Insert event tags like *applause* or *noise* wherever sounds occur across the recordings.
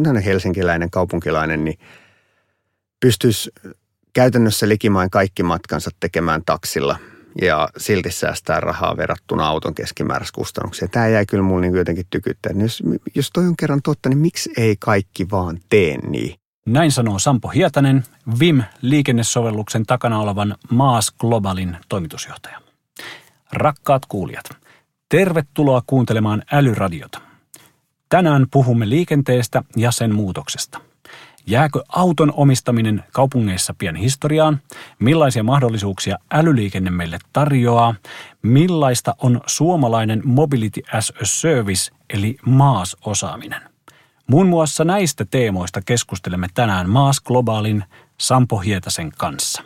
on tämmöinen helsinkiläinen, kaupunkilainen, niin pystyisi käytännössä likimain kaikki matkansa tekemään taksilla ja silti säästää rahaa verrattuna auton keskimääräiskustannuksiin. Tämä jäi kyllä mulle niin jotenkin tykyttää. Jos, jos toi on kerran totta, niin miksi ei kaikki vaan tee niin? Näin sanoo Sampo Hietanen, VIM-liikennesovelluksen takana olevan Maas Globalin toimitusjohtaja. Rakkaat kuulijat, tervetuloa kuuntelemaan Älyradiota. Tänään puhumme liikenteestä ja sen muutoksesta. Jääkö auton omistaminen kaupungeissa pian historiaan? Millaisia mahdollisuuksia älyliikenne meille tarjoaa? Millaista on suomalainen Mobility as a Service eli MAAS-osaaminen? Muun muassa näistä teemoista keskustelemme tänään Maas Globaalin Sampo Hietasen kanssa.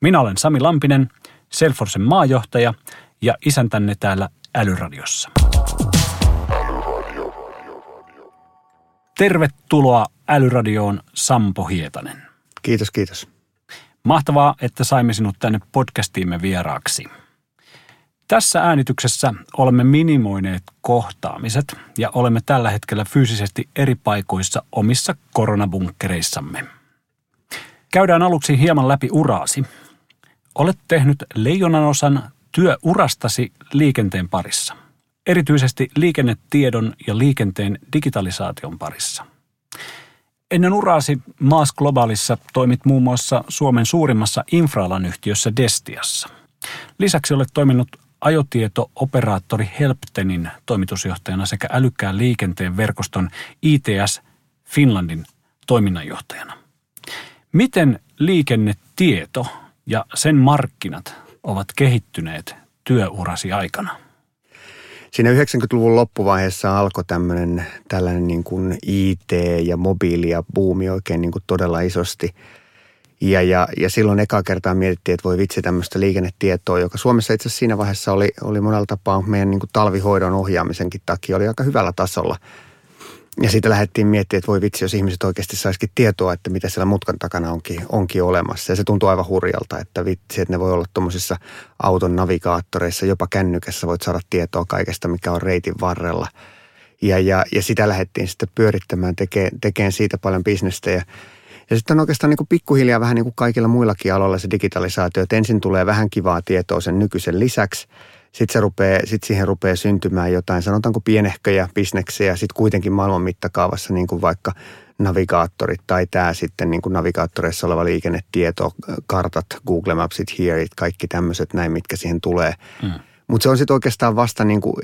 Minä olen Sami Lampinen, Selforsen maajohtaja ja isäntänne täällä Älyradiossa. Tervetuloa Älyradioon Sampo Hietanen. Kiitos, kiitos. Mahtavaa, että saimme sinut tänne podcastiimme vieraaksi. Tässä äänityksessä olemme minimoineet kohtaamiset ja olemme tällä hetkellä fyysisesti eri paikoissa omissa koronabunkkereissamme. Käydään aluksi hieman läpi uraasi. Olet tehnyt leijonanosan työurastasi liikenteen parissa – erityisesti liikennetiedon ja liikenteen digitalisaation parissa. Ennen uraasi Maas Globalissa toimit muun muassa Suomen suurimmassa infraalan yhtiössä Destiassa. Lisäksi olet toiminut ajotieto-operaattori Helptenin toimitusjohtajana sekä älykkään liikenteen verkoston ITS Finlandin toiminnanjohtajana. Miten liikennetieto ja sen markkinat ovat kehittyneet työurasi aikana? Siinä 90-luvun loppuvaiheessa alkoi tämmöinen tällainen niin kuin IT- ja mobiili- ja buumi oikein niin kuin todella isosti. Ja, ja, ja silloin eka kertaa mietittiin, että voi vitsi tämmöistä liikennetietoa, joka Suomessa itse asiassa siinä vaiheessa oli, oli monella tapaa meidän niin kuin talvihoidon ohjaamisenkin takia oli aika hyvällä tasolla – ja siitä lähdettiin miettimään, että voi vitsi, jos ihmiset oikeasti saisikin tietoa, että mitä siellä mutkan takana onkin, onkin olemassa. Ja se tuntuu aivan hurjalta, että vitsi, että ne voi olla tuommoisissa auton navigaattoreissa, jopa kännykässä voit saada tietoa kaikesta, mikä on reitin varrella. Ja, ja, ja sitä lähdettiin sitten pyörittämään, tekemään, tekemään siitä paljon bisnestä. Ja, ja sitten on oikeastaan niin kuin pikkuhiljaa vähän niin kuin kaikilla muillakin aloilla se digitalisaatio, että ensin tulee vähän kivaa tietoa sen nykyisen lisäksi – sitten se rupeaa, sit siihen rupeaa syntymään jotain, sanotaanko pienehköjä bisneksiä, sitten kuitenkin maailman mittakaavassa niin kuin vaikka navigaattorit tai tämä sitten niin kuin navigaattoreissa oleva liikennetieto, kartat, Google Mapsit, Hearit, kaikki tämmöiset näin, mitkä siihen tulee. Mm. Mutta se on sitten oikeastaan vasta niin kuin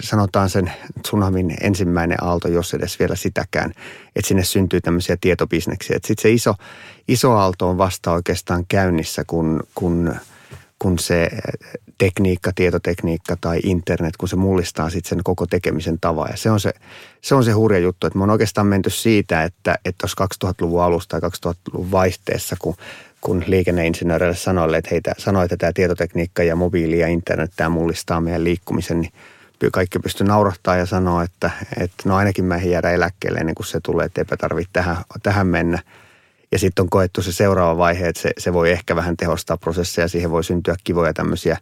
sanotaan sen tsunamin ensimmäinen aalto, jos edes vielä sitäkään, että sinne syntyy tämmöisiä tietobisneksiä. Sitten se iso, iso aalto on vasta oikeastaan käynnissä, kun, kun, kun se tekniikka, tietotekniikka tai internet, kun se mullistaa sitten sen koko tekemisen tavan. Ja se on se, se on se hurja juttu, että me on oikeastaan menty siitä, että, että jos 2000-luvun alusta tai 2000-luvun vaihteessa, kun, kun liikenneinsinööreille sanoille, että heitä sanoi, että tämä tietotekniikka ja mobiili ja internet, tämä mullistaa meidän liikkumisen, niin kaikki pystyy naurahtaa ja sanoa, että, että no ainakin mä jäädä eläkkeelle ennen kuin se tulee, että eipä tarvitse tähän, tähän mennä – ja sitten on koettu se seuraava vaihe, että se, se voi ehkä vähän tehostaa prosesseja. Siihen voi syntyä kivoja tämmöisiä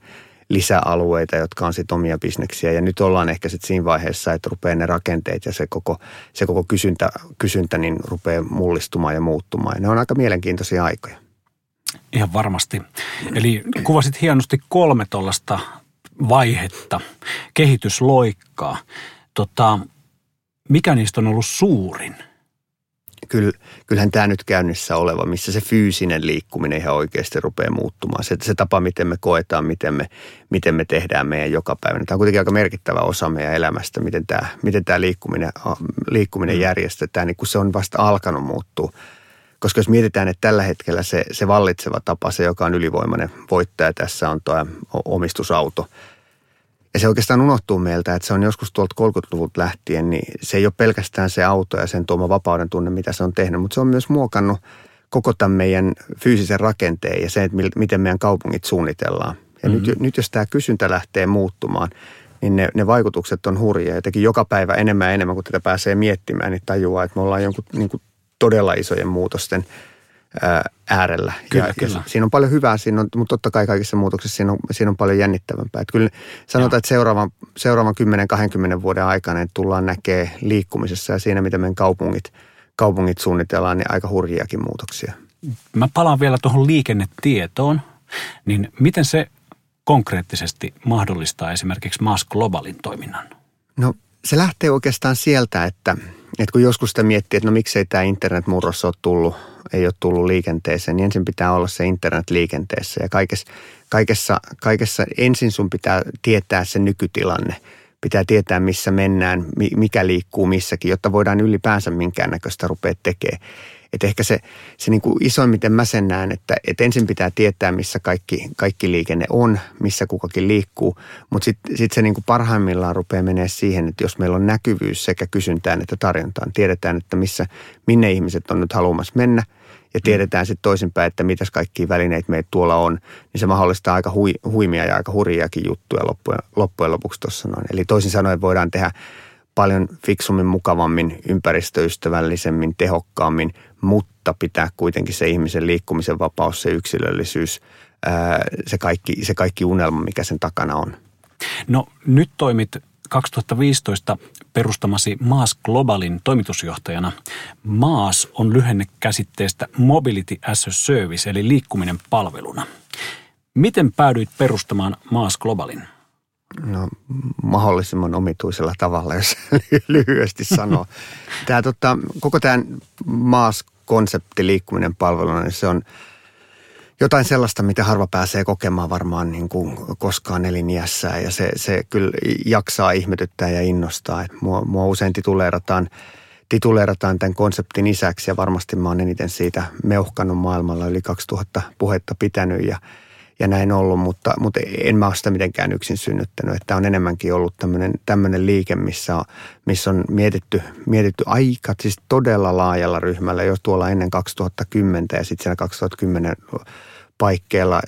lisäalueita, jotka on sitten omia bisneksiä. Ja nyt ollaan ehkä sitten siinä vaiheessa, että rupeaa ne rakenteet ja se koko, se koko kysyntä, kysyntä niin rupeaa mullistumaan ja muuttumaan. Ja ne on aika mielenkiintoisia aikoja. Ihan varmasti. Eli kuvasit hienosti kolme tuollaista vaihetta, kehitysloikkaa. Tota, mikä niistä on ollut suurin – kyllä, kyllähän tämä nyt käynnissä oleva, missä se fyysinen liikkuminen ihan oikeasti rupeaa muuttumaan. Se, se tapa, miten me koetaan, miten me, miten me tehdään meidän joka päivä. Tämä on kuitenkin aika merkittävä osa meidän elämästä, miten tämä, miten tämä liikkuminen, liikkuminen mm. järjestetään, niin kun se on vasta alkanut muuttua. Koska jos mietitään, että tällä hetkellä se, se vallitseva tapa, se joka on ylivoimainen voittaja tässä on tuo omistusauto – ja se oikeastaan unohtuu meiltä, että se on joskus tuolta 30-luvulta lähtien, niin se ei ole pelkästään se auto ja sen tuoma vapauden tunne, mitä se on tehnyt, mutta se on myös muokannut koko tämän meidän fyysisen rakenteen ja se, että miten meidän kaupungit suunnitellaan. Ja mm-hmm. nyt, nyt jos tämä kysyntä lähtee muuttumaan, niin ne, ne vaikutukset on hurjia. Jotenkin joka päivä enemmän ja enemmän, kun tätä pääsee miettimään, niin tajuaa, että me ollaan jonkun niin kuin todella isojen muutosten äärellä. Kyllä, ja, kyllä. Ja siinä on paljon hyvää, siinä on, mutta totta kai kaikissa muutoksissa siinä on, siinä on paljon jännittävämpää. Että kyllä sanotaan, että seuraavan, seuraavan 10-20 vuoden aikana niin tullaan näkee liikkumisessa ja siinä, miten meidän kaupungit, kaupungit suunnitellaan, niin aika hurjiakin muutoksia. Mä palaan vielä tuohon liikennetietoon. Niin miten se konkreettisesti mahdollistaa esimerkiksi Maas Globalin toiminnan? No se lähtee oikeastaan sieltä, että, että kun joskus sitä miettii, että no miksei tämä internetmurros ole tullut, ei ole tullut liikenteeseen, niin ensin pitää olla se internet liikenteessä ja kaikessa, kaikessa, kaikessa ensin sun pitää tietää se nykytilanne. Pitää tietää, missä mennään, mikä liikkuu missäkin, jotta voidaan ylipäänsä minkäännäköistä rupea tekemään. Että ehkä se, se niin kuin isoimmiten mä sen näen, että, että ensin pitää tietää, missä kaikki, kaikki liikenne on, missä kukakin liikkuu. Mutta sitten sit se niin kuin parhaimmillaan rupeaa menee siihen, että jos meillä on näkyvyys sekä kysyntään että tarjontaan, tiedetään, että missä, minne ihmiset on nyt haluamassa mennä ja mm. tiedetään sitten toisinpäin, että mitäs kaikkia välineitä meitä tuolla on, niin se mahdollistaa aika hui, huimia ja aika hurjiakin juttuja loppujen, loppujen lopuksi tuossa noin. Eli toisin sanoen voidaan tehdä paljon fiksummin, mukavammin, ympäristöystävällisemmin, tehokkaammin, mutta pitää kuitenkin se ihmisen liikkumisen vapaus, se yksilöllisyys, se kaikki, se kaikki unelma, mikä sen takana on. No nyt toimit 2015 perustamasi Maas Globalin toimitusjohtajana. Maas on lyhenne käsitteestä Mobility as a Service, eli liikkuminen palveluna. Miten päädyit perustamaan Maas Globalin? No mahdollisimman omituisella tavalla, jos *laughs* lyhyesti sanoo. *laughs* Tämä, tota, koko tämä MAAS-konsepti liikkuminen palveluna, niin se on jotain sellaista, mitä harva pääsee kokemaan varmaan niin kuin koskaan eliniässään. Ja se, se kyllä jaksaa ihmetyttää ja innostaa. Et mua, mua usein tituleerataan, tituleerataan tämän konseptin isäksi ja varmasti mä oon eniten siitä meuhkannut maailmalla yli 2000 puhetta pitänyt ja – ja näin ollut, mutta, mutta en mä ole sitä mitenkään yksin synnyttänyt. Että on enemmänkin ollut tämmöinen, tämmöinen liike, missä on, missä on mietitty, mietitty aika siis todella laajalla ryhmällä jo tuolla ennen 2010 ja sitten siellä 2010 paikkeilla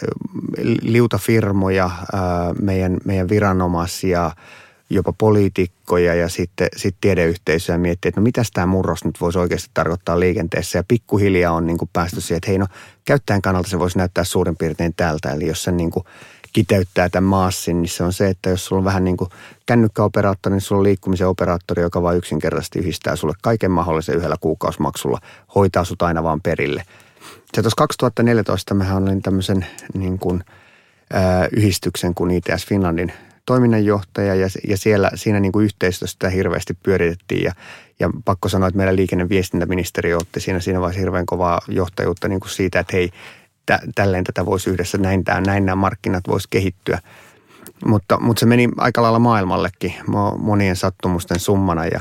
liutafirmoja, meidän, meidän viranomaisia – jopa poliitikkoja ja sitten sit tiedeyhteisöä miettiä, että no mitäs tämä murros nyt voisi oikeasti tarkoittaa liikenteessä. Ja pikkuhiljaa on niin kuin päästy siihen, että hei no käyttäjän kannalta se voisi näyttää suurin piirtein tältä. Eli jos se niin kuin kiteyttää tämän maassin, niin se on se, että jos sulla on vähän niin kuin kännykkäoperaattori, niin sulla on liikkumisen operaattori, joka vain yksinkertaisesti yhdistää sulle kaiken mahdollisen yhdellä kuukausimaksulla, hoitaa sut aina vaan perille. Se tuossa 2014 mehän olin tämmöisen niin kuin, yhdistyksen kuin ITS Finlandin toiminnanjohtaja ja, ja siellä, siinä niin kuin yhteistyöstä hirveästi pyöritettiin ja, ja pakko sanoa, että meidän liikenneviestintäministeri otti siinä, siinä vaiheessa hirveän kovaa johtajuutta niin kuin siitä, että hei, tä, tälleen tätä voisi yhdessä, näin, tämä, näin nämä markkinat voisi kehittyä. Mutta, mutta se meni aika lailla maailmallekin monien sattumusten summana ja,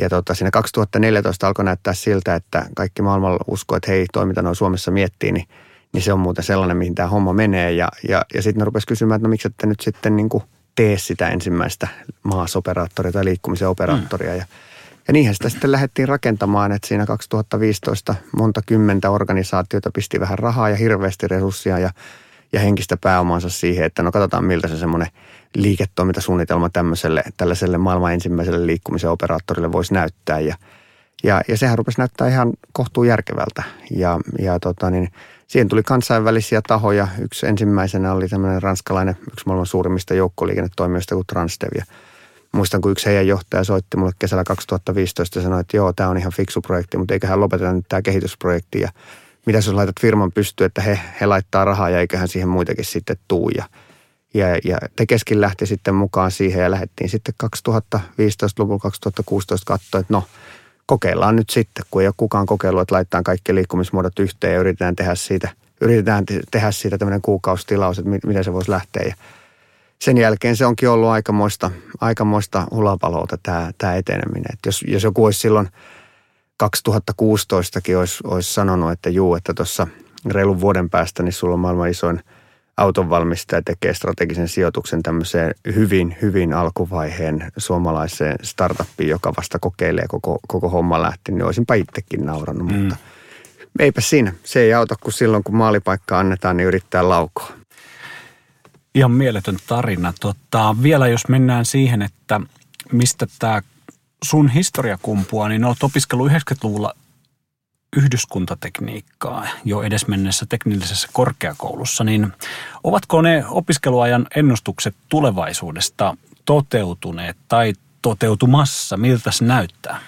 ja tota, siinä 2014 alkoi näyttää siltä, että kaikki maailmalla uskoo, että hei, toiminta noin Suomessa miettii, niin, niin se on muuten sellainen, mihin tämä homma menee. Ja, ja, ja sitten ne rupesi kysymään, että no miksi ette nyt sitten niin kuin – tee sitä ensimmäistä maasoperaattoria tai liikkumisen operaattoria. Mm. Ja, ja niinhän sitä sitten lähdettiin rakentamaan, että siinä 2015 monta kymmentä organisaatiota pisti vähän rahaa ja hirveästi resursseja ja, ja henkistä pääomansa siihen, että no katsotaan miltä se semmoinen liiketoimintasuunnitelma tämmöiselle, tällaiselle maailman ensimmäiselle liikkumisen operaattorille voisi näyttää. Ja, ja, ja sehän rupesi näyttää ihan kohtuu järkevältä. Ja, ja tota niin, siihen tuli kansainvälisiä tahoja. Yksi ensimmäisenä oli tämmöinen ranskalainen, yksi maailman suurimmista joukkoliikennetoimijoista kuin Transdev. Ja muistan, kun yksi heidän johtaja soitti mulle kesällä 2015 ja sanoi, että joo, tämä on ihan fiksu projekti, mutta eiköhän lopeteta nyt tämä kehitysprojekti. Ja mitä jos laitat firman pystyyn, että he, he laittaa rahaa ja eiköhän siihen muitakin sitten tuu. Ja, ja, ja Tekeskin lähti sitten mukaan siihen ja lähdettiin sitten 2015-luvulla 2016 katsoa, että no – kokeillaan nyt sitten, kun ei ole kukaan kokeillut, että laitetaan kaikki liikkumismuodot yhteen ja yritetään tehdä siitä, yritetään tehdä siitä tämmöinen kuukaustilaus, että miten se voisi lähteä. Ja sen jälkeen se onkin ollut aikamoista, aikamoista hulapaloota tämä, tämä eteneminen. Että jos, jos joku olisi silloin 2016kin olisi, olisi sanonut, että juu, että tuossa reilun vuoden päästä, niin sulla on maailman isoin – autonvalmistaja tekee strategisen sijoituksen tämmöiseen hyvin, hyvin alkuvaiheen suomalaiseen startuppiin, joka vasta kokeilee koko, koko homma lähti, niin olisinpa itsekin naurannut, mm. mutta eipä siinä. Se ei auta, kun silloin kun maalipaikka annetaan, niin yrittää laukoa. Ihan mieletön tarina. Tota, vielä jos mennään siihen, että mistä tämä sun historia kumpuaa, niin olet opiskellut 90-luvulla yhdyskuntatekniikkaa jo edesmennessä teknillisessä korkeakoulussa, niin ovatko ne opiskeluajan ennustukset tulevaisuudesta toteutuneet tai toteutumassa? Miltä se näyttää?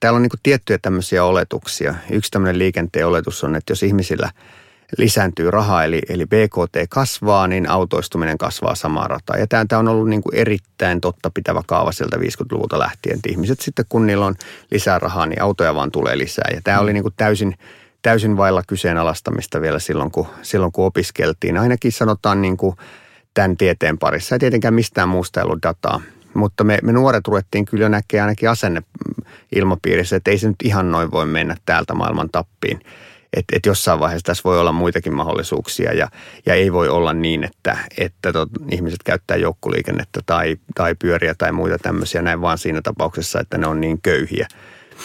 Täällä on niin tiettyjä tämmöisiä oletuksia. Yksi tämmöinen liikenteen oletus on, että jos ihmisillä – lisääntyy raha, eli, eli BKT kasvaa, niin autoistuminen kasvaa samaa rataa. Ja tämä on ollut niin kuin erittäin totta pitävä kaava sieltä 50-luvulta lähtien, että ihmiset sitten kun niillä on lisää rahaa, niin autoja vaan tulee lisää. Ja tämä oli niin kuin täysin, täysin vailla kyseenalaistamista vielä silloin, kun, silloin, kun opiskeltiin. Ainakin sanotaan niin kuin tämän tieteen parissa. Ei tietenkään mistään muusta ollut dataa. Mutta me, me nuoret ruvettiin kyllä näkemään ainakin asenne ilmapiirissä, että ei se nyt ihan noin voi mennä täältä maailman tappiin että, että jossain vaiheessa tässä voi olla muitakin mahdollisuuksia ja, ja ei voi olla niin, että, että tot, ihmiset käyttää joukkoliikennettä tai, tai pyöriä tai muita tämmöisiä näin vaan siinä tapauksessa, että ne on niin köyhiä.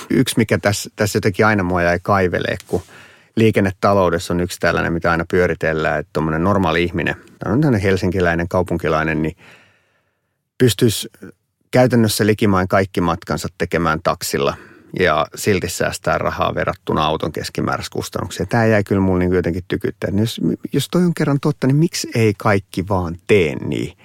Yksi, mikä tässä, tässä jotenkin aina mua jäi kaivelee, kun liikennetaloudessa on yksi tällainen, mitä aina pyöritellään, että tuommoinen normaali ihminen, on tämmöinen helsinkiläinen, kaupunkilainen, niin pystyisi käytännössä likimain kaikki matkansa tekemään taksilla – ja silti säästää rahaa verrattuna auton keskimääräiskustannuksiin. Tämä jäi kyllä mulle niin jotenkin tykyttää. Jos, jos toi on kerran totta, niin miksi ei kaikki vaan tee niin?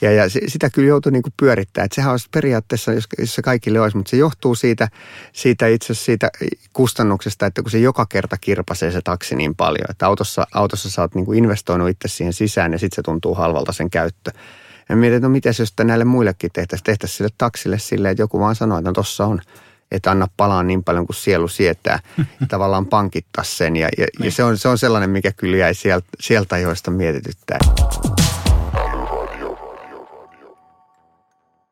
Ja, ja sitä kyllä joutuu niin kuin pyörittämään. Että sehän olisi periaatteessa, jos, jos se kaikille olisi, mutta se johtuu siitä, siitä itse siitä kustannuksesta, että kun se joka kerta kirpasee se taksi niin paljon, että autossa, autossa sä oot niin kuin investoinut itse siihen sisään ja sitten se tuntuu halvalta sen käyttö. Ja mietin, että no miten jos näille muillekin tehtäisiin, tehtäisiin sille taksille silleen, että joku vaan sanoo, että no tossa on – että anna palaa niin paljon kuin sielu sietää. *laughs* Tavallaan pankittaa sen ja, ja, ja niin. se, on, se on sellainen, mikä kyllä jäi sieltä, sieltä joista mietityttää.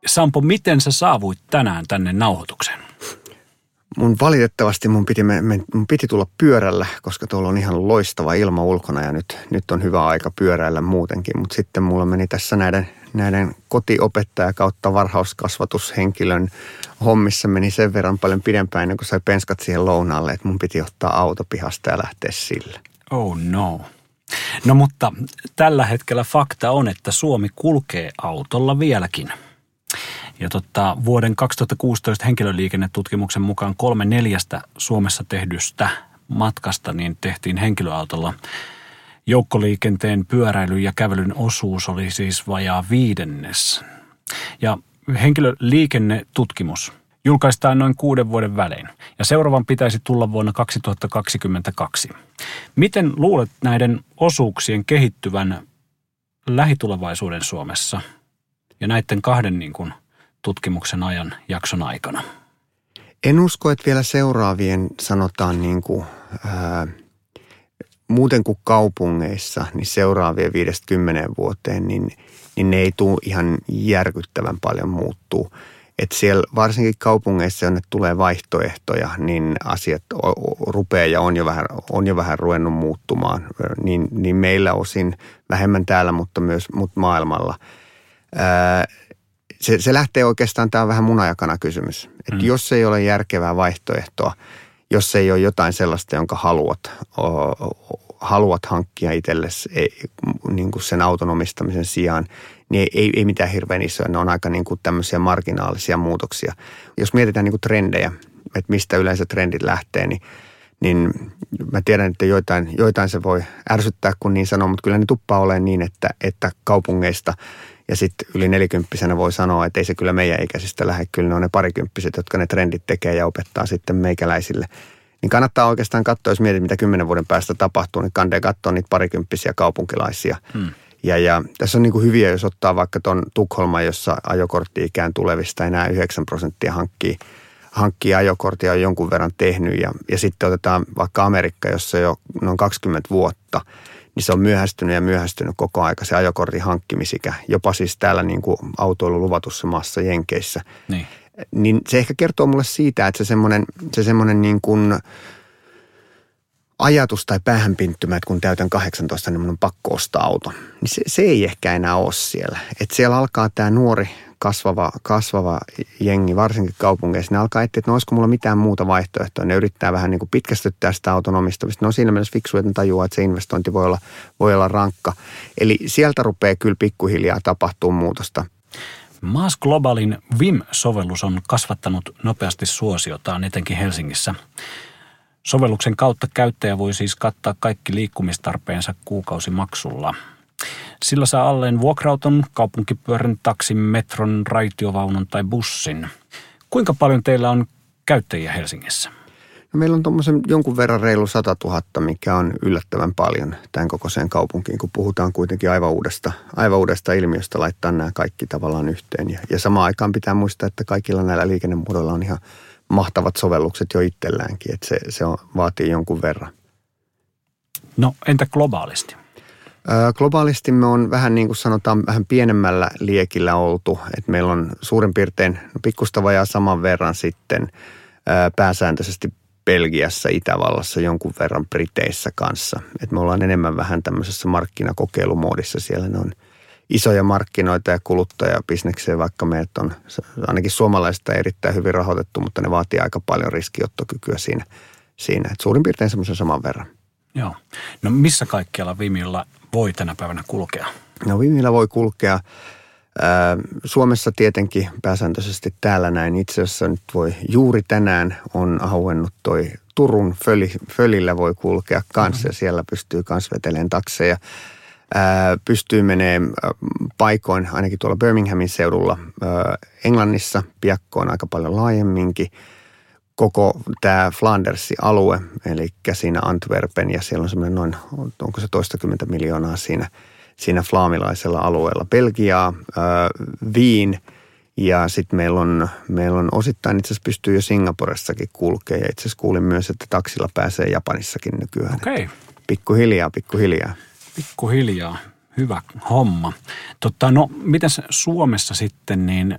Sampo, miten sä saavuit tänään tänne nauhoitukseen? Mun valitettavasti mun piti, mun piti tulla pyörällä, koska tuolla on ihan loistava ilma ulkona ja nyt, nyt on hyvä aika pyöräillä muutenkin. Mutta sitten mulla meni tässä näiden, näiden kotiopettaja kautta varhauskasvatushenkilön hommissa meni sen verran paljon pidempään ennen kuin sai penskat siihen lounaalle, että mun piti ottaa auto pihasta ja lähteä sille. Oh no. No mutta tällä hetkellä fakta on, että Suomi kulkee autolla vieläkin. Ja tota, vuoden 2016 henkilöliikennetutkimuksen mukaan kolme neljästä Suomessa tehdystä matkasta niin tehtiin henkilöautolla. Joukkoliikenteen, pyöräilyn ja kävelyn osuus oli siis vajaa viidennes. Ja henkilöliikennetutkimus julkaistaan noin kuuden vuoden välein ja seuraavan pitäisi tulla vuonna 2022. Miten luulet näiden osuuksien kehittyvän lähitulevaisuuden Suomessa ja näiden kahden niin kuin tutkimuksen ajan jakson aikana? En usko, että vielä seuraavien sanotaan niin kuin, ää, muuten kuin kaupungeissa, niin seuraavien 50 vuoteen, niin, niin ne ei tule ihan järkyttävän paljon muuttuu. Että siellä varsinkin kaupungeissa, jonne tulee vaihtoehtoja, niin asiat rupeaa ja on jo vähän, on jo vähän ruvennut muuttumaan. Niin, niin meillä osin vähemmän täällä, mutta myös mutta maailmalla. Ää, se, se lähtee oikeastaan, tämä on vähän munajakana kysymys. Että mm. jos ei ole järkevää vaihtoehtoa, jos ei ole jotain sellaista, jonka haluat, haluat hankkia itsellesi niin kuin sen autonomistamisen sijaan, niin ei, ei, ei mitään hirveän isoja. Ne on aika niin kuin tämmöisiä marginaalisia muutoksia. Jos mietitään niin kuin trendejä, että mistä yleensä trendit lähtee, niin, niin mä tiedän, että joitain, joitain se voi ärsyttää, kun niin sanoo, mutta kyllä ne tuppaa olemaan niin, että, että kaupungeista – ja sitten yli nelikymppisenä voi sanoa, että ei se kyllä meidän ikäisistä lähde. Kyllä ne on ne parikymppiset, jotka ne trendit tekee ja opettaa sitten meikäläisille. Niin kannattaa oikeastaan katsoa, jos mietit, mitä kymmenen vuoden päästä tapahtuu, niin kandee katsoa niitä parikymppisiä kaupunkilaisia. Hmm. Ja, ja tässä on niin kuin hyviä, jos ottaa vaikka tuon Tukholma, jossa ajokortti-ikään tulevista enää 9 prosenttia hankkii, hankkii ajokorttia on jonkun verran tehnyt. Ja, ja sitten otetaan vaikka Amerikka, jossa jo noin 20 vuotta – niin se on myöhästynyt ja myöhästynyt koko aika se ajokortin hankkimisikä, jopa siis täällä niin kuin autoilu luvatussa maassa Jenkeissä. Niin. niin se ehkä kertoo mulle siitä, että se semmoinen, se semmoinen niin kuin ajatus tai päähänpinttymä, että kun täytän 18, niin minun on pakko ostaa auto. Niin se, se ei ehkä enää ole siellä. Että siellä alkaa tämä nuori kasvava, kasvava jengi, varsinkin kaupungeissa, ne alkaa etsiä, että no olisiko mulla mitään muuta vaihtoehtoa. Ne yrittää vähän niin kuin pitkästyttää sitä auton omistamista. No siinä mielessä fiksu, että ne tajuaa, että se investointi voi olla, voi olla rankka. Eli sieltä rupeaa kyllä pikkuhiljaa tapahtuu muutosta. Maas Globalin VIM-sovellus on kasvattanut nopeasti suosiotaan etenkin Helsingissä. Sovelluksen kautta käyttäjä voi siis kattaa kaikki liikkumistarpeensa kuukausimaksulla. Sillä saa alleen vuokrauton, kaupunkipyörän, taksin, metron, raitiovaunun tai bussin. Kuinka paljon teillä on käyttäjiä Helsingissä? No meillä on tuommoisen jonkun verran reilu 100 000, mikä on yllättävän paljon tämän kokoiseen kaupunkiin, kun puhutaan kuitenkin aivan uudesta, aivan uudesta ilmiöstä laittaa nämä kaikki tavallaan yhteen. Ja, ja samaan aikaan pitää muistaa, että kaikilla näillä liikennemuodoilla on ihan mahtavat sovellukset jo itselläänkin, että se, se on, vaatii jonkun verran. No entä globaalisti? Globaalisti me on vähän niin kuin sanotaan vähän pienemmällä liekillä oltu, että meillä on suurin piirtein no pikkusta vajaa saman verran sitten pääsääntöisesti Belgiassa, Itävallassa, jonkun verran Briteissä kanssa. Et me ollaan enemmän vähän tämmöisessä markkinakokeilumoodissa. Siellä ne on isoja markkinoita ja kuluttajabisnekseen, vaikka meidät on ainakin suomalaisista erittäin hyvin rahoitettu, mutta ne vaatii aika paljon riskiottokykyä siinä. siinä. Et suurin piirtein semmoisen saman verran. Joo. No missä kaikkialla Vimillä voi tänä päivänä kulkea? No Vimillä voi kulkea Suomessa tietenkin pääsääntöisesti täällä näin. Itse asiassa nyt voi juuri tänään on auennut toi Turun Föli, Fölillä voi kulkea kanssa mm-hmm. ja siellä pystyy kans veteleen takseja. Pystyy menemään paikoin, ainakin tuolla Birminghamin seudulla, Englannissa piakkoon aika paljon laajemminkin. Koko tämä Flandersin alue, eli siinä Antwerpen ja siellä on semmoinen noin, onko se toistakymmentä miljoonaa siinä – siinä flaamilaisella alueella. Belgiaa, Viin ja sitten meillä on, meillä on osittain itse asiassa pystyy jo Singaporessakin kulkea ja itse asiassa kuulin myös, että taksilla pääsee Japanissakin nykyään. Okei. Okay. Pikkuhiljaa, pikkuhiljaa. Pikkuhiljaa. Hyvä homma. Totta, no, miten Suomessa sitten, niin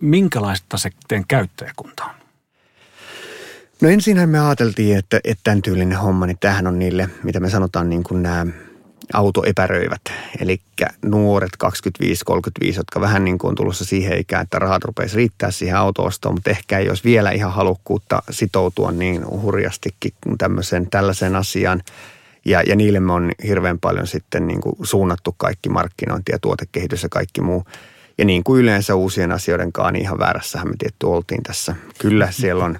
minkälaista se teidän käyttäjäkunta on? No ensinhän me ajateltiin, että, että tämän tyylinen homma, niin tämähän on niille, mitä me sanotaan niin kuin nämä autoepäröivät, eli nuoret 25-35, jotka vähän niin kuin on tulossa siihen ikään, että rahat rupeaisi riittää siihen autoostoon, mutta ehkä ei olisi vielä ihan halukkuutta sitoutua niin hurjastikin tämmöiseen, tällaiseen asiaan. Ja, ja niille me on hirveän paljon sitten niin kuin suunnattu kaikki markkinointi ja tuotekehitys ja kaikki muu. Ja niin kuin yleensä uusien asioiden kanssa, niin ihan väärässähän me tietty oltiin tässä. Kyllä siellä on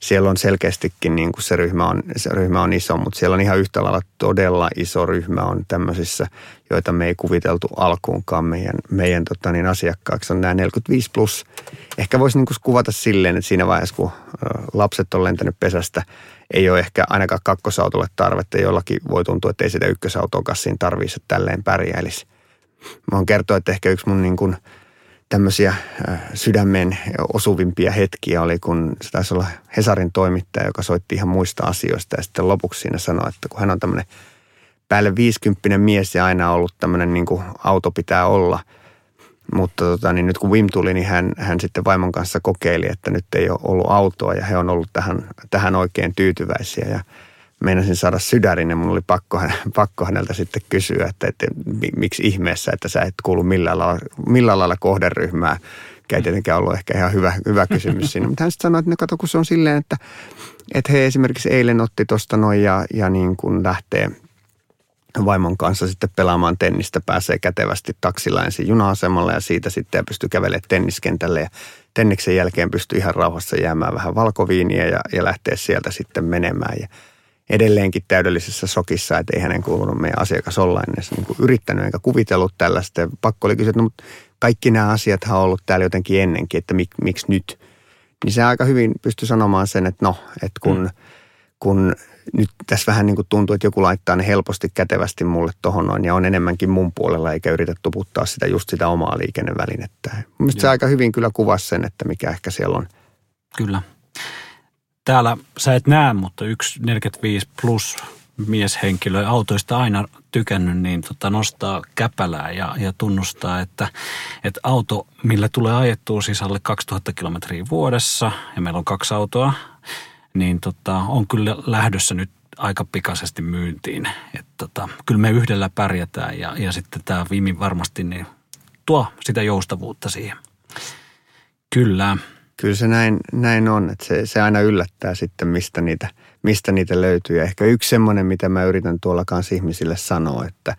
siellä on selkeästikin niin kuin se, ryhmä on, se ryhmä on iso, mutta siellä on ihan yhtä lailla todella iso ryhmä on tämmöisissä, joita me ei kuviteltu alkuunkaan meidän, meidän tota niin, asiakkaaksi. On nämä 45 plus. Ehkä voisi niin kuin kuvata silleen, että siinä vaiheessa, kun lapset on lentänyt pesästä, ei ole ehkä ainakaan kakkosautolle tarvetta. Jollakin voi tuntua, että ei sitä ykkösautoa kassiin tarvitsisi, että tälleen pärjäilisi. Mä oon kertoa, että ehkä yksi mun niin kuin – tämmöisiä sydämen osuvimpia hetkiä oli, kun se taisi olla Hesarin toimittaja, joka soitti ihan muista asioista ja sitten lopuksi siinä sanoi, että kun hän on tämmöinen päälle 50 mies ja aina ollut tämmöinen niin kuin auto pitää olla, mutta tota, niin nyt kun Wim tuli, niin hän, hän sitten vaimon kanssa kokeili, että nyt ei ole ollut autoa ja he on ollut tähän, tähän oikein tyytyväisiä. Ja meinasin saada sydärin ja mun oli pakko, *laughs* pakko häneltä sitten kysyä, että, että miksi ihmeessä, että sä et kuulu millään lailla, millään lailla kohderyhmää. Ei tietenkään ollut ehkä ihan hyvä, hyvä kysymys siinä. Mutta hän sitten sanoi, että no kato, kun se on silleen, että, että he esimerkiksi eilen otti tuosta noin ja, ja niin kuin lähtee vaimon kanssa sitten pelaamaan tennistä, pääsee kätevästi taksilla ensin juna-asemalle ja siitä sitten pystyy kävelemään tenniskentälle ja tenniksen jälkeen pystyy ihan rauhassa jäämään vähän valkoviiniä ja, ja lähtee sieltä sitten menemään. Ja edelleenkin täydellisessä sokissa, että ei hänen kuulunut meidän asiakas olla ennen niin kuin yrittänyt eikä kuvitellut tällaista. Pakko oli kysyä, että no, kaikki nämä asiat on ollut täällä jotenkin ennenkin, että mik, miksi nyt? Niin se aika hyvin pystyi sanomaan sen, että no, että kun, mm. kun nyt tässä vähän niin kuin tuntuu, että joku laittaa ne helposti kätevästi mulle tohon noin ja on enemmänkin mun puolella eikä yritä tuputtaa sitä just sitä omaa liikennevälinettä. Mielestäni se aika hyvin kyllä kuvasi sen, että mikä ehkä siellä on. Kyllä täällä sä et näe, mutta yksi 45 plus mieshenkilö autoista aina tykännyt, niin tota nostaa käpälää ja, ja tunnustaa, että, että auto, millä tulee ajettua siis alle 2000 kilometriä vuodessa, ja meillä on kaksi autoa, niin tota, on kyllä lähdössä nyt aika pikaisesti myyntiin. Että tota, kyllä me yhdellä pärjätään ja, ja sitten tämä Vimi varmasti niin tuo sitä joustavuutta siihen. Kyllä. Kyllä se näin, näin on, että se, se aina yllättää sitten, mistä niitä, mistä niitä löytyy. Ja ehkä yksi semmoinen, mitä mä yritän tuolla kanssa ihmisille sanoa, että,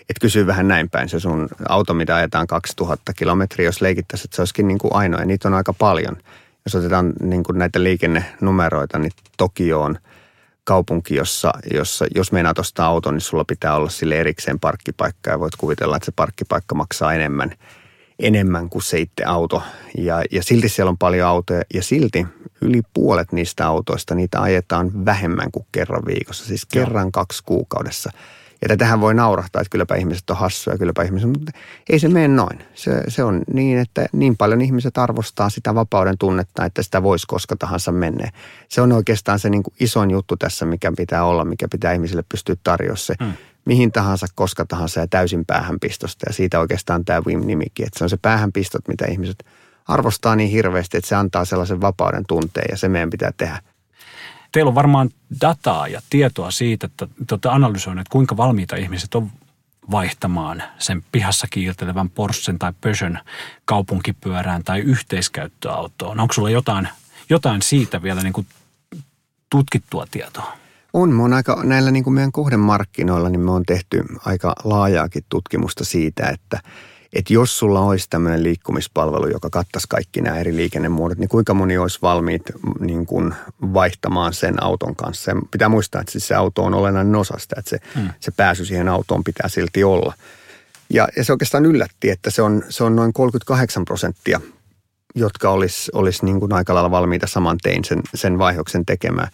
että kysyy vähän näin päin. Se sun auto, mitä ajetaan 2000 kilometriä, jos leikittäisiin, että se olisikin niin kuin ainoa. Ja niitä on aika paljon. Jos otetaan niin kuin näitä liikennenumeroita, niin Tokio on kaupunki, jossa, jossa jos meinaat ostaa auton, niin sulla pitää olla sille erikseen parkkipaikka. Ja voit kuvitella, että se parkkipaikka maksaa enemmän – enemmän kuin se itse auto. Ja, ja silti siellä on paljon autoja ja silti yli puolet niistä autoista, niitä ajetaan vähemmän kuin kerran viikossa, siis kerran Joo. kaksi kuukaudessa. Ja tätähän voi naurahtaa, että kylläpä ihmiset on hassuja, kylläpä ihmiset, mutta ei se mene noin. Se, se on niin, että niin paljon ihmiset arvostaa sitä vapauden tunnetta, että sitä voisi koska tahansa mennä. Se on oikeastaan se niin kuin isoin juttu tässä, mikä pitää olla, mikä pitää ihmisille pystyä tarjoamaan se. Hmm mihin tahansa, koska tahansa ja täysin päähänpistosta. Ja siitä oikeastaan tämä WIM-nimikin, että se on se päähänpistot, mitä ihmiset arvostaa niin hirveästi, että se antaa sellaisen vapauden tunteen ja se meidän pitää tehdä. Teillä on varmaan dataa ja tietoa siitä, että te olette analysoineet, kuinka valmiita ihmiset on vaihtamaan sen pihassa kiiltelevän Porschen tai Peugeon kaupunkipyörään tai yhteiskäyttöautoon. Onko sulla jotain, jotain siitä vielä niin kuin tutkittua tietoa? On, me on aika, näillä niin kuin meidän kohdemarkkinoilla, niin me on tehty aika laajaakin tutkimusta siitä, että, että jos sulla olisi tämmöinen liikkumispalvelu, joka kattaisi kaikki nämä eri liikennemuodot, niin kuinka moni olisi valmiit niin kuin vaihtamaan sen auton kanssa. Ja pitää muistaa, että siis se auto on olennainen osa sitä, että se, hmm. se pääsy siihen autoon pitää silti olla. Ja, ja se oikeastaan yllätti, että se on, se on noin 38 prosenttia jotka olisi, olisi niin kuin aika lailla valmiita saman tein sen, sen vaihoksen tekemään.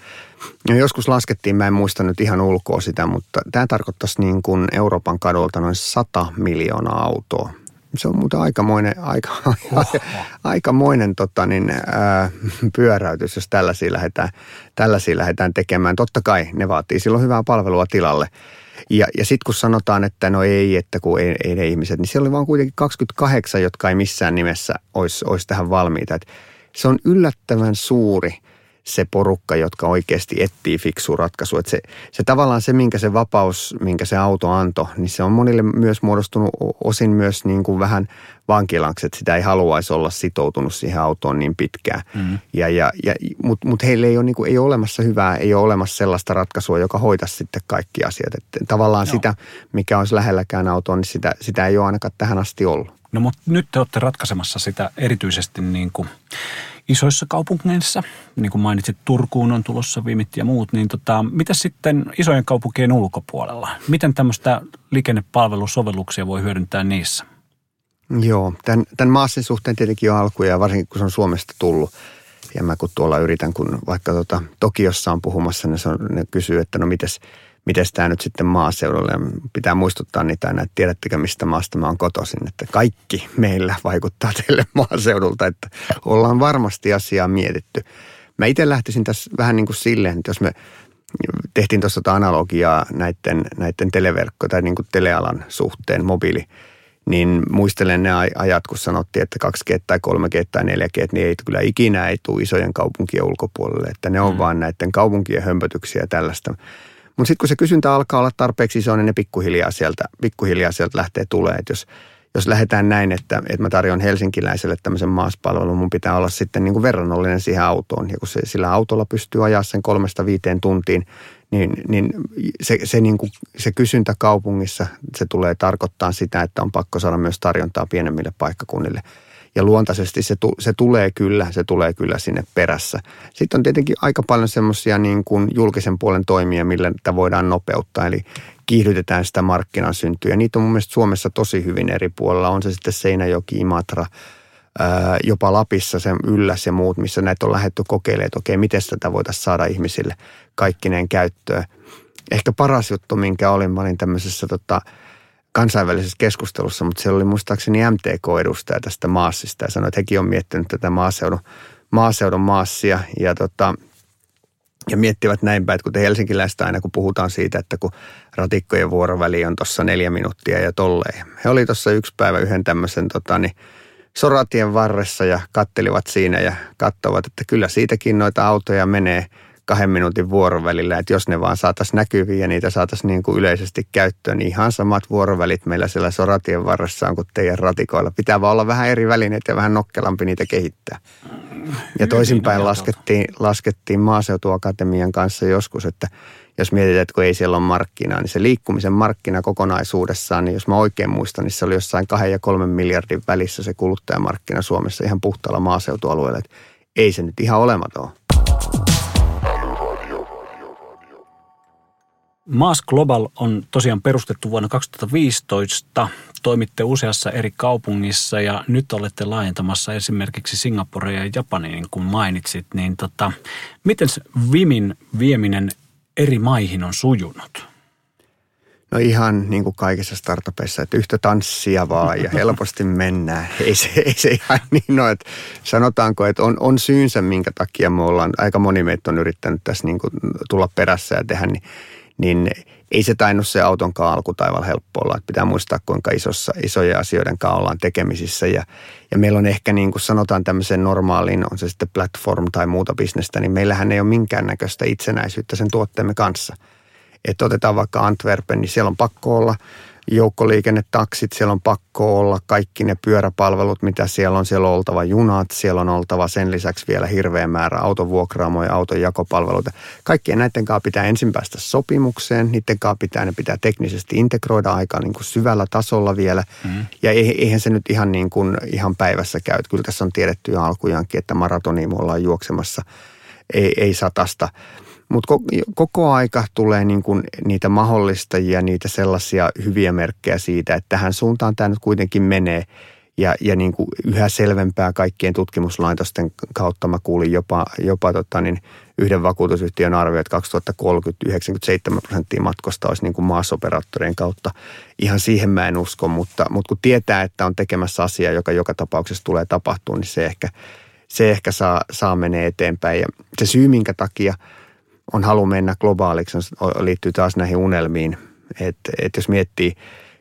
Ja joskus laskettiin, mä en muista nyt ihan ulkoa sitä, mutta tämä tarkoittaisi niin kuin Euroopan kadolta noin 100 miljoonaa autoa. Se on muuten aikamoinen, aika, aikamoinen tota niin, ää, pyöräytys, jos tällaisia lähdetään, tällaisia lähdetään tekemään. Totta kai ne vaatii silloin hyvää palvelua tilalle. Ja, ja sitten kun sanotaan, että no ei, että kun ei, ei ne ihmiset, niin siellä oli vaan kuitenkin 28, jotka ei missään nimessä olisi, olisi tähän valmiita. Et se on yllättävän suuri se porukka, jotka oikeasti etsii fiksua ratkaisua. Että se, se tavallaan se, minkä se vapaus, minkä se auto antoi, niin se on monille myös muodostunut osin myös niin kuin vähän vankilaksi, että sitä ei haluaisi olla sitoutunut siihen autoon niin pitkään. Mm. Ja, ja, ja, Mutta mut heille ei ole, niin kuin, ei ole olemassa hyvää, ei ole olemassa sellaista ratkaisua, joka hoitaisi sitten kaikki asiat. Että tavallaan Joo. sitä, mikä olisi lähelläkään autoa, niin sitä, sitä ei ole ainakaan tähän asti ollut. No mutta nyt te olette ratkaisemassa sitä erityisesti niin kuin isoissa kaupungeissa, niin kuin mainitsit, Turkuun on tulossa viimit ja muut, niin tota, mitä sitten isojen kaupunkien ulkopuolella? Miten tämmöistä liikennepalvelusovelluksia voi hyödyntää niissä? Joo, tämän, tämän maassin suhteen tietenkin on alkuja, varsinkin kun se on Suomesta tullut. Ja mä kun tuolla yritän, kun vaikka tota, Tokiossa on puhumassa, niin se on, ne kysyy, että no mites, miten tämä nyt sitten maaseudulle. Pitää muistuttaa niitä aina, että tiedättekö mistä maasta mä oon kotoisin. Että kaikki meillä vaikuttaa teille *laughs* maaseudulta, että ollaan varmasti asiaa mietitty. Mä itse lähtisin tässä vähän niin kuin silleen, että jos me tehtiin tuossa analogiaa näiden, näiden televerkko- tai niin kuin telealan suhteen, mobiili, niin muistelen ne ajat, kun sanottiin, että 2G tai 3G tai 4G, niin ei kyllä ikinä ei tule isojen kaupunkien ulkopuolelle, että ne on mm. vaan näiden kaupunkien hömpötyksiä ja tällaista. Mutta sitten kun se kysyntä alkaa olla tarpeeksi iso, niin ne pikkuhiljaa sieltä, pikkuhiljaa sieltä lähtee tulee. Et jos, jos lähdetään näin, että, että mä tarjon helsinkiläiselle tämmöisen maaspalvelun, mun pitää olla sitten niin kuin verrannollinen siihen autoon. Ja kun se, sillä autolla pystyy ajaa sen kolmesta viiteen tuntiin, niin, niin se, se, niin kuin, se kysyntä kaupungissa, se tulee tarkoittaa sitä, että on pakko saada myös tarjontaa pienemmille paikkakunnille – ja luontaisesti se, se tulee kyllä, se tulee kyllä sinne perässä. Sitten on tietenkin aika paljon semmoisia niin kuin julkisen puolen toimia, millä tätä voidaan nopeuttaa, eli kiihdytetään sitä markkinan syntyä. Niitä on mun mielestä Suomessa tosi hyvin eri puolella, on se sitten Seinäjoki, Imatra, jopa Lapissa se ylläs ja muut, missä näitä on lähdetty kokeilemaan, että okei, miten tätä voitaisiin saada ihmisille kaikkineen käyttöön. Ehkä paras juttu, minkä olin, mä olin tämmöisessä tota, kansainvälisessä keskustelussa, mutta siellä oli muistaakseni MTK-edustaja tästä maassista ja sanoi, että hekin on miettinyt tätä maaseudun, maaseudun maassia ja, tota, ja miettivät näin päin, että kuten helsinkiläistä aina kun puhutaan siitä, että kun ratikkojen vuoroväli on tuossa neljä minuuttia ja tolleen. He oli tuossa yksi päivä yhden tämmöisen tota, niin, soratien varressa ja kattelivat siinä ja katsovat, että kyllä siitäkin noita autoja menee kahden minuutin vuorovälillä, että jos ne vaan saataisiin näkyviä ja niitä saataisiin niin kuin yleisesti käyttöön, niin ihan samat vuorovälit meillä siellä soratien varressa on kuin teidän ratikoilla. Pitää vaan olla vähän eri välineet ja vähän nokkelampi niitä kehittää. Ja toisinpäin laskettiin, laskettiin maaseutuakatemian kanssa joskus, että jos mietitään, että kun ei siellä ole markkinaa, niin se liikkumisen markkina kokonaisuudessaan, niin jos mä oikein muistan, niin se oli jossain kahden ja kolmen miljardin välissä se kuluttajamarkkina Suomessa ihan puhtaalla maaseutualueella. Että ei se nyt ihan olematon Maas Global on tosiaan perustettu vuonna 2015. Toimitte useassa eri kaupungissa ja nyt olette laajentamassa esimerkiksi Singaporea ja Japaniin, niin kuin mainitsit. Niin tota, miten Vimin vieminen eri maihin on sujunut? No ihan niin kuin kaikissa startupeissa, että yhtä tanssia vaan ja helposti mennään. *laughs* Ei se, ei se ihan niin ole, että sanotaanko, että on, on syynsä, minkä takia me ollaan, aika moni meitä on yrittänyt tässä niin kuin tulla perässä ja tehdä, niin, niin ei se tainnut se autonkaan alkutaival helppo olla. Että pitää muistaa, kuinka isossa, isoja asioiden kanssa ollaan tekemisissä. Ja, ja meillä on ehkä niin kuin sanotaan tämmöisen normaalin, on se sitten platform tai muuta bisnestä, niin meillähän ei ole minkäännäköistä itsenäisyyttä sen tuotteemme kanssa – että otetaan vaikka Antwerpen, niin siellä on pakko olla joukkoliikennetaksit, siellä on pakko olla kaikki ne pyöräpalvelut, mitä siellä on. Siellä on oltava junat, siellä on oltava sen lisäksi vielä hirveä määrä autovuokraamoja, auton jakopalveluita. Kaikkien näiden kanssa pitää ensin päästä sopimukseen, niiden kanssa pitää, ne pitää teknisesti integroida aika niin kuin syvällä tasolla vielä. Mm. Ja eihän se nyt ihan, niin kuin, ihan päivässä käy. Kyllä tässä on tiedetty jo alkujaankin, että maratoniin ollaan juoksemassa, ei, ei satasta. Mutta koko aika tulee niin kuin niitä mahdollistajia, niitä sellaisia hyviä merkkejä siitä, että tähän suuntaan tämä nyt kuitenkin menee. Ja, ja niin kuin yhä selvempää kaikkien tutkimuslaitosten kautta mä kuulin jopa, jopa tota niin, yhden vakuutusyhtiön arvio, että 2030 97 prosenttia matkosta olisi niin kuin maasoperaattorien kautta. Ihan siihen mä en usko, mutta, mutta kun tietää, että on tekemässä asiaa, joka joka tapauksessa tulee tapahtumaan, niin se ehkä, se ehkä saa, saa menee eteenpäin. Ja se syy, minkä takia – on halu mennä globaaliksi, liittyy taas näihin unelmiin. Että et jos miettii,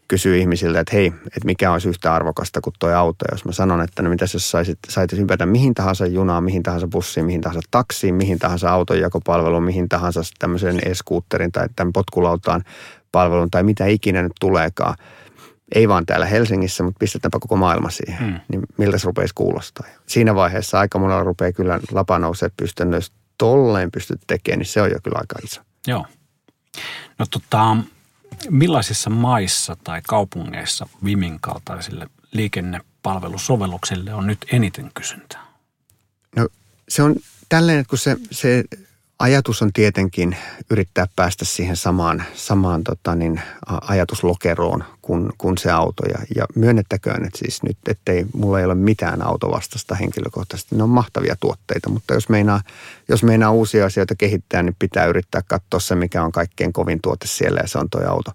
kysyy ihmisiltä, että hei, että mikä olisi yhtä arvokasta kuin tuo auto. Jos mä sanon, että no mitäs jos saisit, saisit ympätä mihin tahansa junaan, mihin tahansa bussiin, mihin tahansa taksiin, mihin tahansa autonjakopalveluun, mihin tahansa tämmöisen e-scooterin tai tämän potkulautaan palvelun tai mitä ikinä nyt tuleekaan. Ei vaan täällä Helsingissä, mutta pistetäänpä koko maailma siihen. Hmm. Niin miltä se rupeaisi kuulostaa? Siinä vaiheessa aika monella rupeaa kyllä lapa nousee pystynnöistä tolleen pystyt tekemään, niin se on jo kyllä aika iso. Joo. No tota, millaisissa maissa tai kaupungeissa Vimin kaltaisille liikennepalvelusovelluksille on nyt eniten kysyntää? No se on tälleen, että kun se, se ajatus on tietenkin yrittää päästä siihen samaan, samaan tota niin, ajatuslokeroon kuin, kuin se auto. Ja, ja myönnettäköön, että siis nyt, ettei mulla ei ole mitään autovastasta henkilökohtaisesti. Ne on mahtavia tuotteita, mutta jos meinaa, jos meinaa uusia asioita kehittää, niin pitää yrittää katsoa se, mikä on kaikkein kovin tuote siellä ja se on tuo auto.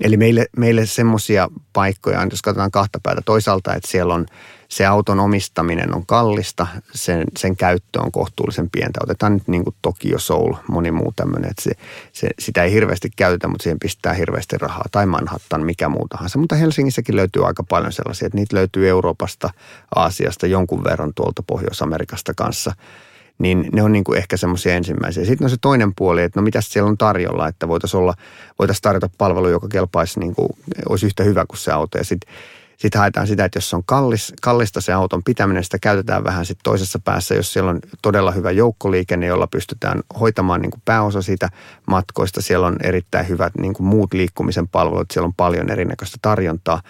Eli meille, meille semmoisia paikkoja, jos katsotaan kahta päätä. Toisaalta, että siellä on se auton omistaminen on kallista, sen, sen käyttö on kohtuullisen pientä. Otetaan nyt niin kuin Soul, moni muu tämmöinen, että se, se, sitä ei hirveästi käytetä, mutta siihen pistää hirveästi rahaa. Tai Manhattan, mikä muu tahansa. Mutta Helsingissäkin löytyy aika paljon sellaisia, että niitä löytyy Euroopasta, Aasiasta, jonkun verran tuolta Pohjois-Amerikasta kanssa – niin ne on niin kuin ehkä semmoisia ensimmäisiä. Sitten on se toinen puoli, että no mitä siellä on tarjolla, että voitaisiin, olla, voitaisiin tarjota palvelu, joka kelpaisi, niin kuin, olisi yhtä hyvä kuin se auto. Ja sitten sitten haetaan sitä, että jos se on kallis, kallista se auton pitäminen, sitä käytetään vähän sitten toisessa päässä, jos siellä on todella hyvä joukkoliikenne, jolla pystytään hoitamaan niin kuin pääosa siitä matkoista. Siellä on erittäin hyvät niin kuin muut liikkumisen palvelut, siellä on paljon erinäköistä tarjontaa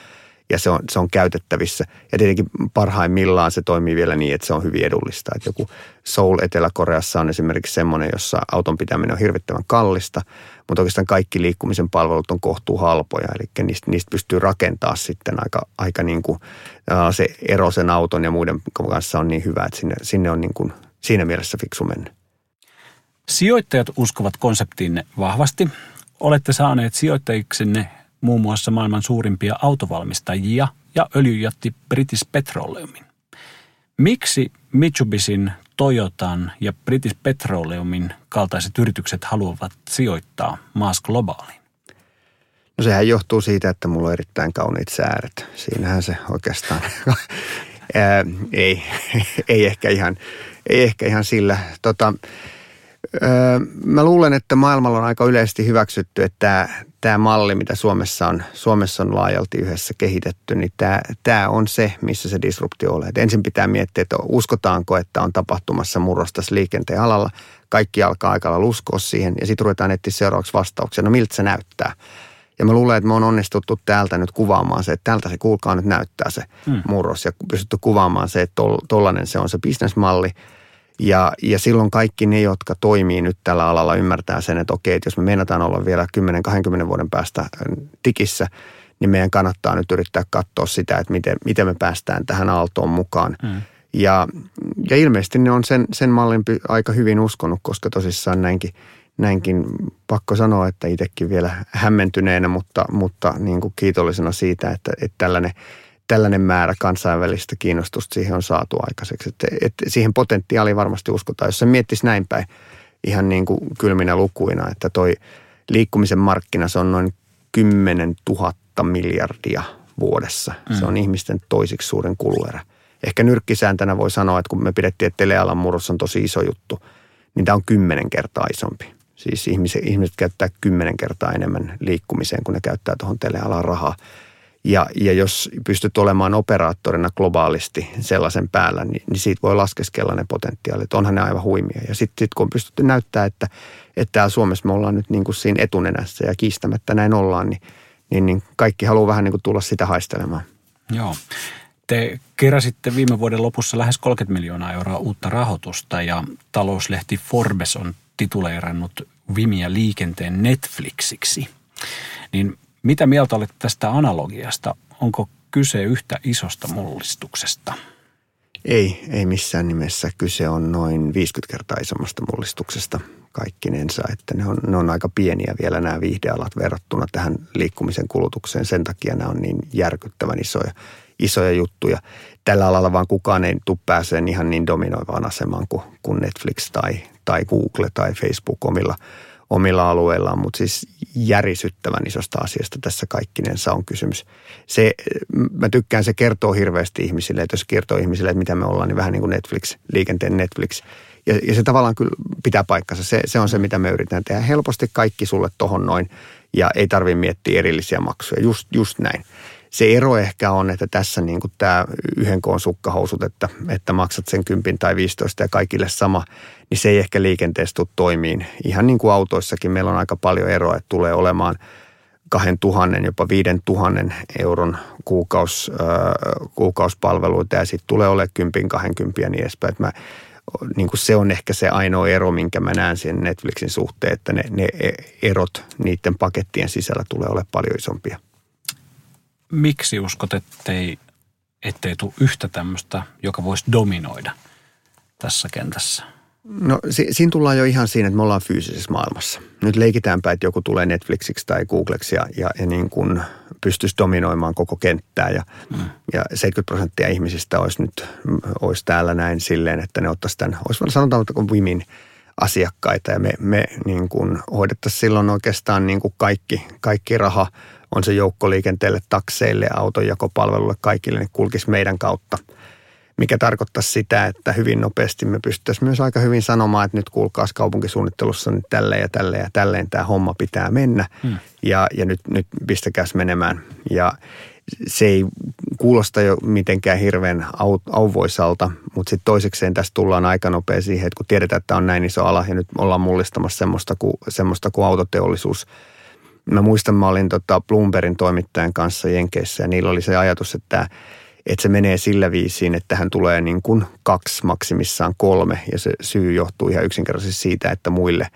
ja se on, se on käytettävissä. Ja tietenkin parhaimmillaan se toimii vielä niin, että se on hyvin edullista. Että joku Soul Etelä-Koreassa on esimerkiksi semmoinen, jossa auton pitäminen on hirvittävän kallista, mutta oikeastaan kaikki liikkumisen palvelut on kohtuu halpoja. Eli niistä, niistä pystyy rakentaa sitten aika, aika niin kuin, se ero sen auton ja muiden kanssa on niin hyvä, että sinne, sinne on niin kuin, siinä mielessä fiksu mennä. Sijoittajat uskovat konseptiin vahvasti. Olette saaneet sijoittajiksenne muun muassa maailman suurimpia autovalmistajia ja öljyjätti British Petroleumin. Miksi Mitsubishin, Toyotan ja British Petroleumin kaltaiset yritykset haluavat sijoittaa Maas Globaaliin? No sehän johtuu siitä, että mulla on erittäin kauniit sääret. Siinähän se oikeastaan, *laughs* ei, *laughs* ei, ehkä ihan, ei ehkä ihan sillä. Tota, mä luulen, että maailmalla on aika yleisesti hyväksytty, että tämä, malli, mitä Suomessa on, Suomessa on laajalti yhdessä kehitetty, niin tämä, tämä on se, missä se disruptio on. Et ensin pitää miettiä, että uskotaanko, että on tapahtumassa murrosta liikenteen alalla. Kaikki alkaa aika uskoa siihen ja sitten ruvetaan etsiä seuraavaksi vastauksia. No miltä se näyttää? Ja mä luulen, että me on onnistuttu täältä nyt kuvaamaan se, että täältä se kuulkaa nyt näyttää se hmm. murros ja pystytty kuvaamaan se, että tollainen se on se bisnesmalli – ja, ja silloin kaikki ne, jotka toimii nyt tällä alalla, ymmärtää sen, että okei, että jos me meinataan olla vielä 10-20 vuoden päästä tikissä, niin meidän kannattaa nyt yrittää katsoa sitä, että miten, miten me päästään tähän aaltoon mukaan. Mm. Ja, ja ilmeisesti ne on sen, sen mallin aika hyvin uskonut, koska tosissaan näinkin, näinkin pakko sanoa, että itsekin vielä hämmentyneenä, mutta, mutta niin kuin kiitollisena siitä, että, että tällainen – tällainen määrä kansainvälistä kiinnostusta siihen on saatu aikaiseksi. Että, että siihen potentiaaliin varmasti uskotaan. Jos se miettisi näin päin ihan niin kuin kylminä lukuina, että toi liikkumisen markkina, se on noin 10 000 miljardia vuodessa. Mm. Se on ihmisten toisiksi suuren kuluerä. Ehkä nyrkkisääntänä voi sanoa, että kun me pidettiin, että telealan murros on tosi iso juttu, niin tämä on kymmenen kertaa isompi. Siis ihmiset, ihmiset käyttää kymmenen kertaa enemmän liikkumiseen, kun ne käyttää tuohon telealan rahaa. Ja, ja jos pystyt olemaan operaattorina globaalisti sellaisen päällä, niin, niin siitä voi laskeskella ne potentiaalit. Onhan ne aivan huimia. Ja sitten sit kun on pystytty näyttää, että, että täällä Suomessa me ollaan nyt niin kuin siinä etunenässä ja kiistämättä näin ollaan, niin, niin, niin kaikki haluaa vähän niin kuin tulla sitä haistelemaan. Joo. Te keräsitte viime vuoden lopussa lähes 30 miljoonaa euroa uutta rahoitusta ja talouslehti Forbes on tituleerannut Vimiä liikenteen Netflixiksi. Niin mitä mieltä olet tästä analogiasta? Onko kyse yhtä isosta mullistuksesta? Ei, ei missään nimessä. Kyse on noin 50 kertaa isommasta mullistuksesta kaikkinensa, että ne on, ne on aika pieniä vielä nämä viihdealat verrattuna tähän liikkumisen kulutukseen. Sen takia nämä on niin järkyttävän isoja, isoja juttuja. Tällä alalla vaan kukaan ei tule pääseen ihan niin dominoivaan asemaan kuin, kuin Netflix tai, tai Google tai Facebook omilla – omilla alueillaan, mutta siis järisyttävän isosta asiasta tässä kaikkinensa on kysymys. Se, mä tykkään, se kertoo hirveästi ihmisille, että jos kertoo ihmisille, että mitä me ollaan, niin vähän niin kuin Netflix, liikenteen Netflix. Ja, ja se tavallaan kyllä pitää paikkansa. Se, se on se, mitä me yritetään tehdä. Helposti kaikki sulle tohon noin ja ei tarvitse miettiä erillisiä maksuja. Just, just näin se ero ehkä on, että tässä niin kuin tämä yhden koon sukkahousut, että, että maksat sen kympin tai 15 ja kaikille sama, niin se ei ehkä liikenteessä tule toimiin. Ihan niin kuin autoissakin meillä on aika paljon eroa, että tulee olemaan kahden tuhannen, jopa viiden tuhannen euron kuukaus, äh, kuukausipalveluita ja sitten tulee olemaan kympin, kahden kympiä niin edespäin. Että mä, niin kuin se on ehkä se ainoa ero, minkä mä näen sen Netflixin suhteen, että ne, ne erot niiden pakettien sisällä tulee olemaan paljon isompia miksi uskot, ettei, ettei tule yhtä tämmöistä, joka voisi dominoida tässä kentässä? No si- siinä tullaan jo ihan siinä, että me ollaan fyysisessä maailmassa. Nyt leikitäänpä, että joku tulee Netflixiksi tai Googleksi ja, ja, ja niin kuin pystyisi dominoimaan koko kenttää. Ja, mm. ja 70 prosenttia ihmisistä olisi nyt olisi täällä näin silleen, että ne ottaisi tämän, olisi sanotaan, että Wimin asiakkaita ja me, me niin kuin hoidettaisiin silloin oikeastaan niin kuin kaikki, kaikki raha – on se joukkoliikenteelle, takseille, autonjakopalvelulle, kaikille, ne kulkisi meidän kautta. Mikä tarkoittaa sitä, että hyvin nopeasti me pystyttäisiin myös aika hyvin sanomaan, että nyt kuulkaas kaupunkisuunnittelussa nyt tälleen ja tälleen ja tälleen tämä homma pitää mennä. Hmm. Ja, ja nyt, nyt pistäkääs menemään. Ja se ei kuulosta jo mitenkään hirveän auvoisalta, mutta sitten toisekseen tässä tullaan aika nopea siihen, että kun tiedetään, että tämä on näin iso ala ja nyt ollaan mullistamassa semmoista kuin, semmoista kuin autoteollisuus – Mä muistan, mä olin tota Bloombergin toimittajan kanssa Jenkeissä ja niillä oli se ajatus, että, että se menee sillä viisiin, että hän tulee niin kuin kaksi, maksimissaan kolme. Ja se syy johtuu ihan yksinkertaisesti siitä, että muille,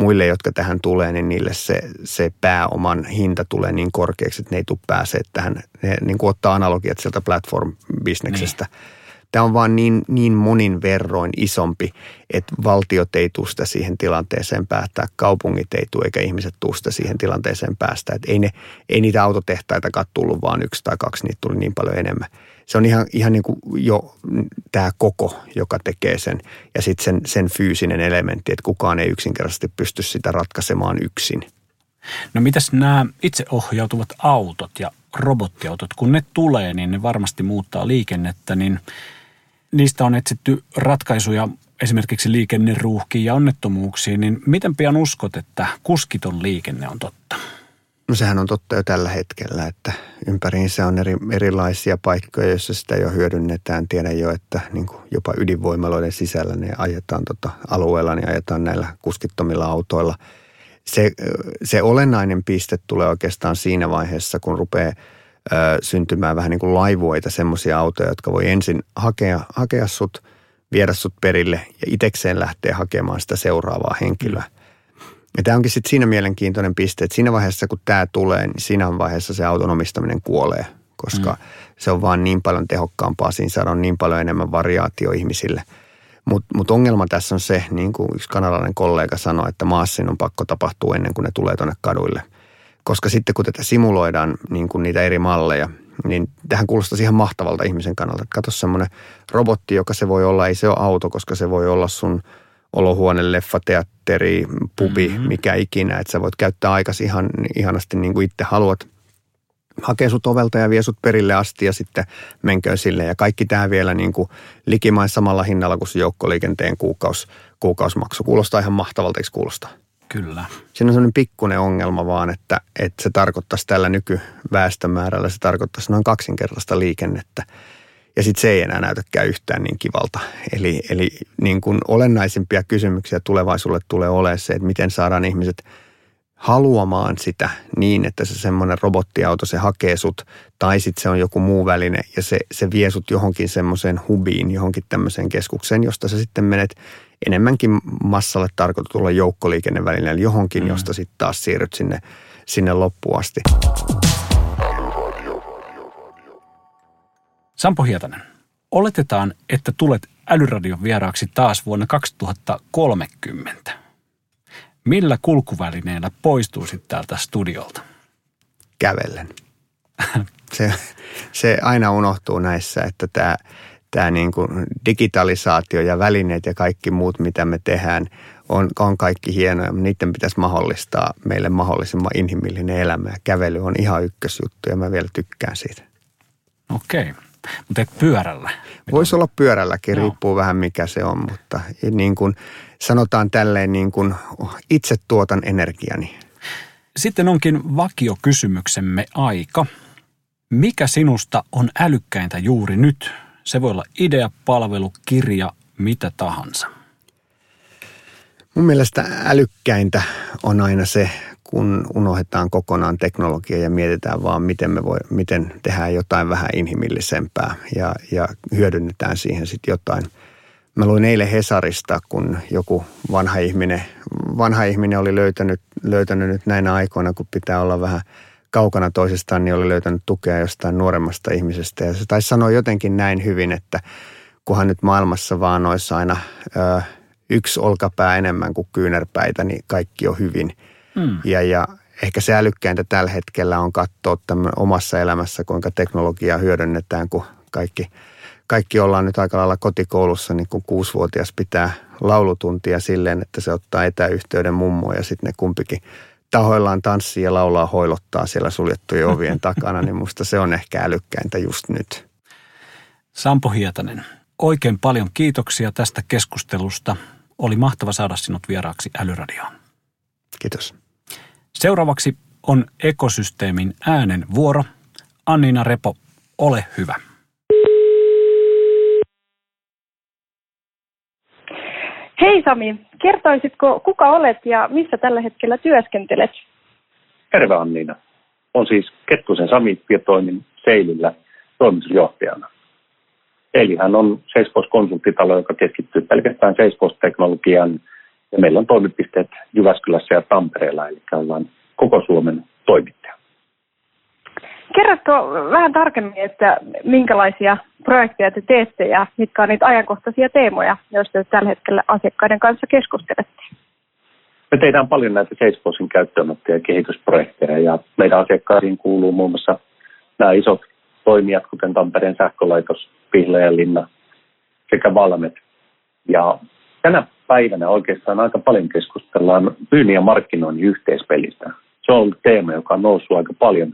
muille jotka tähän tulee, niin niille se, se pääoman hinta tulee niin korkeaksi, että ne ei tule pääse tähän. Ne niin kuin ottaa analogiat sieltä platform-bisneksestä. Niin tämä on vaan niin, niin monin verroin isompi, että valtiot ei tusta siihen tilanteeseen päättää, kaupungit ei tule eikä ihmiset tusta siihen tilanteeseen päästä. Että ei, ne, ei niitä autotehtaita tullut vaan yksi tai kaksi, niitä tuli niin paljon enemmän. Se on ihan, ihan niin kuin jo tämä koko, joka tekee sen ja sitten sen, sen fyysinen elementti, että kukaan ei yksinkertaisesti pysty sitä ratkaisemaan yksin. No mitäs nämä itseohjautuvat autot ja robottiautot, kun ne tulee, niin ne varmasti muuttaa liikennettä, niin – niistä on etsitty ratkaisuja esimerkiksi liikenneruuhkiin ja onnettomuuksiin, niin miten pian uskot, että kuskiton liikenne on totta? No sehän on totta jo tällä hetkellä, että ympäriinsä on eri, erilaisia paikkoja, joissa sitä jo hyödynnetään. Tiedän jo, että niin kuin jopa ydinvoimaloiden sisällä ne ajetaan tota alueella, niin ajetaan näillä kuskittomilla autoilla. Se, se olennainen piste tulee oikeastaan siinä vaiheessa, kun rupeaa ö, syntymään vähän niin kuin laivueita, semmoisia autoja, jotka voi ensin hakea, hakea sut, viedä sut perille ja itekseen lähteä hakemaan sitä seuraavaa henkilöä. Mm ja tämä onkin sitten siinä mielenkiintoinen piste, että siinä vaiheessa kun tämä tulee, niin siinä vaiheessa se auton omistaminen kuolee, koska mm. se on vaan niin paljon tehokkaampaa, siinä saadaan niin paljon enemmän variaatio ihmisille. Mutta mut ongelma tässä on se, niin kuin yksi kanalainen kollega sanoi, että maassin on pakko tapahtua ennen kuin ne tulee tuonne kaduille. Koska sitten kun tätä simuloidaan niin kuin niitä eri malleja, niin tähän kuulostaisi ihan mahtavalta ihmisen kannalta. Katso semmoinen robotti, joka se voi olla, ei se ole auto, koska se voi olla sun – olohuone, leffa, teatteri, pubi, mm-hmm. mikä ikinä. Että sä voit käyttää aikas ihan ihanasti niin kuin itse haluat. Hakee sut ovelta ja vie sut perille asti ja sitten menkö sille. Ja kaikki tämä vielä niin kuin likimain samalla hinnalla kuin se joukkoliikenteen kuukaus, kuukausmaksu. Kuulostaa ihan mahtavalta, eikö kuulostaa? Kyllä. Siinä on sellainen pikkuinen ongelma vaan, että, että se tarkoittaisi tällä nykyväestömäärällä, se tarkoittaisi noin kaksinkertaista liikennettä ja sitten se ei enää näytäkään yhtään niin kivalta. Eli, eli niin kuin olennaisimpia kysymyksiä tulevaisuudelle tulee olemaan se, että miten saadaan ihmiset haluamaan sitä niin, että se semmoinen robottiauto, se hakee sut, tai sitten se on joku muu väline ja se, se vie sut johonkin semmoiseen hubiin, johonkin tämmöiseen keskukseen, josta sä sitten menet enemmänkin massalle tarkoitetulla joukkoliikennevälineellä johonkin, mm. josta sitten taas siirryt sinne, sinne loppuun asti. Sampo Hietanen, oletetaan, että tulet älyradion vieraaksi taas vuonna 2030. Millä kulkuvälineellä poistuisit täältä studiolta? Kävellen. Se, se aina unohtuu näissä, että tämä, tämä niin kuin digitalisaatio ja välineet ja kaikki muut, mitä me tehdään, on, on kaikki hienoja. Niiden pitäisi mahdollistaa meille mahdollisimman inhimillinen elämä. Ja kävely on ihan ykkösjuttu ja mä vielä tykkään siitä. Okei. Okay mutta et pyörällä. Voisi olla pyörälläkin, no. riippuu vähän mikä se on, mutta niin kuin sanotaan tälleen niin kuin itse tuotan energiani. Sitten onkin vakiokysymyksemme aika. Mikä sinusta on älykkäintä juuri nyt? Se voi olla idea, palvelu, kirja, mitä tahansa. Mun mielestä älykkäintä on aina se, kun unohdetaan kokonaan teknologia ja mietitään vaan, miten me voi, miten tehdään jotain vähän inhimillisempää ja, ja hyödynnetään siihen sitten jotain. Mä luin eilen Hesarista, kun joku vanha ihminen, vanha ihminen oli löytänyt, löytänyt nyt näinä aikoina, kun pitää olla vähän kaukana toisestaan, niin oli löytänyt tukea jostain nuoremmasta ihmisestä. Ja se taisi sanoa jotenkin näin hyvin, että kunhan nyt maailmassa vaan olisi aina ö, yksi olkapää enemmän kuin kyynärpäitä, niin kaikki on hyvin – Mm. Ja, ja ehkä se älykkäintä tällä hetkellä on katsoa omassa elämässä, kuinka teknologiaa hyödynnetään, kun kaikki, kaikki ollaan nyt aika lailla kotikoulussa, niin kun kuusivuotias pitää laulutuntia silleen, että se ottaa etäyhteyden mummoon ja sitten ne kumpikin tahoillaan tanssii ja laulaa hoilottaa siellä suljettujen *laughs* ovien takana, niin musta se on ehkä älykkäintä just nyt. Sampo Hietanen, oikein paljon kiitoksia tästä keskustelusta. Oli mahtava saada sinut vieraaksi Älyradioon. Kiitos. Seuraavaksi on ekosysteemin äänen vuoro. Anniina Repo, ole hyvä. Hei Sami, kertoisitko kuka olet ja missä tällä hetkellä työskentelet? Terve Anniina. On siis Kettusen Sami ja toimin Seilillä toimitusjohtajana. Seilihän on Salesforce konsulttitalo, joka keskittyy pelkästään Salesforce-teknologian ja meillä on toimipisteet Jyväskylässä ja Tampereella, eli ollaan koko Suomen toimittaja. Kerrotko vähän tarkemmin, että minkälaisia projekteja te teette ja mitkä on niitä ajankohtaisia teemoja, joista tällä hetkellä asiakkaiden kanssa keskustelette? Me tehdään paljon näitä Salesforcein käyttöönottoja ja kehitysprojekteja ja meidän asiakkaisiin kuuluu muun muassa nämä isot toimijat, kuten Tampereen sähkölaitos, Linna sekä Valmet. Ja tänä päivänä oikeastaan aika paljon keskustellaan myynnin ja markkinoinnin yhteispelistä. Se on ollut teema, joka on noussut aika paljon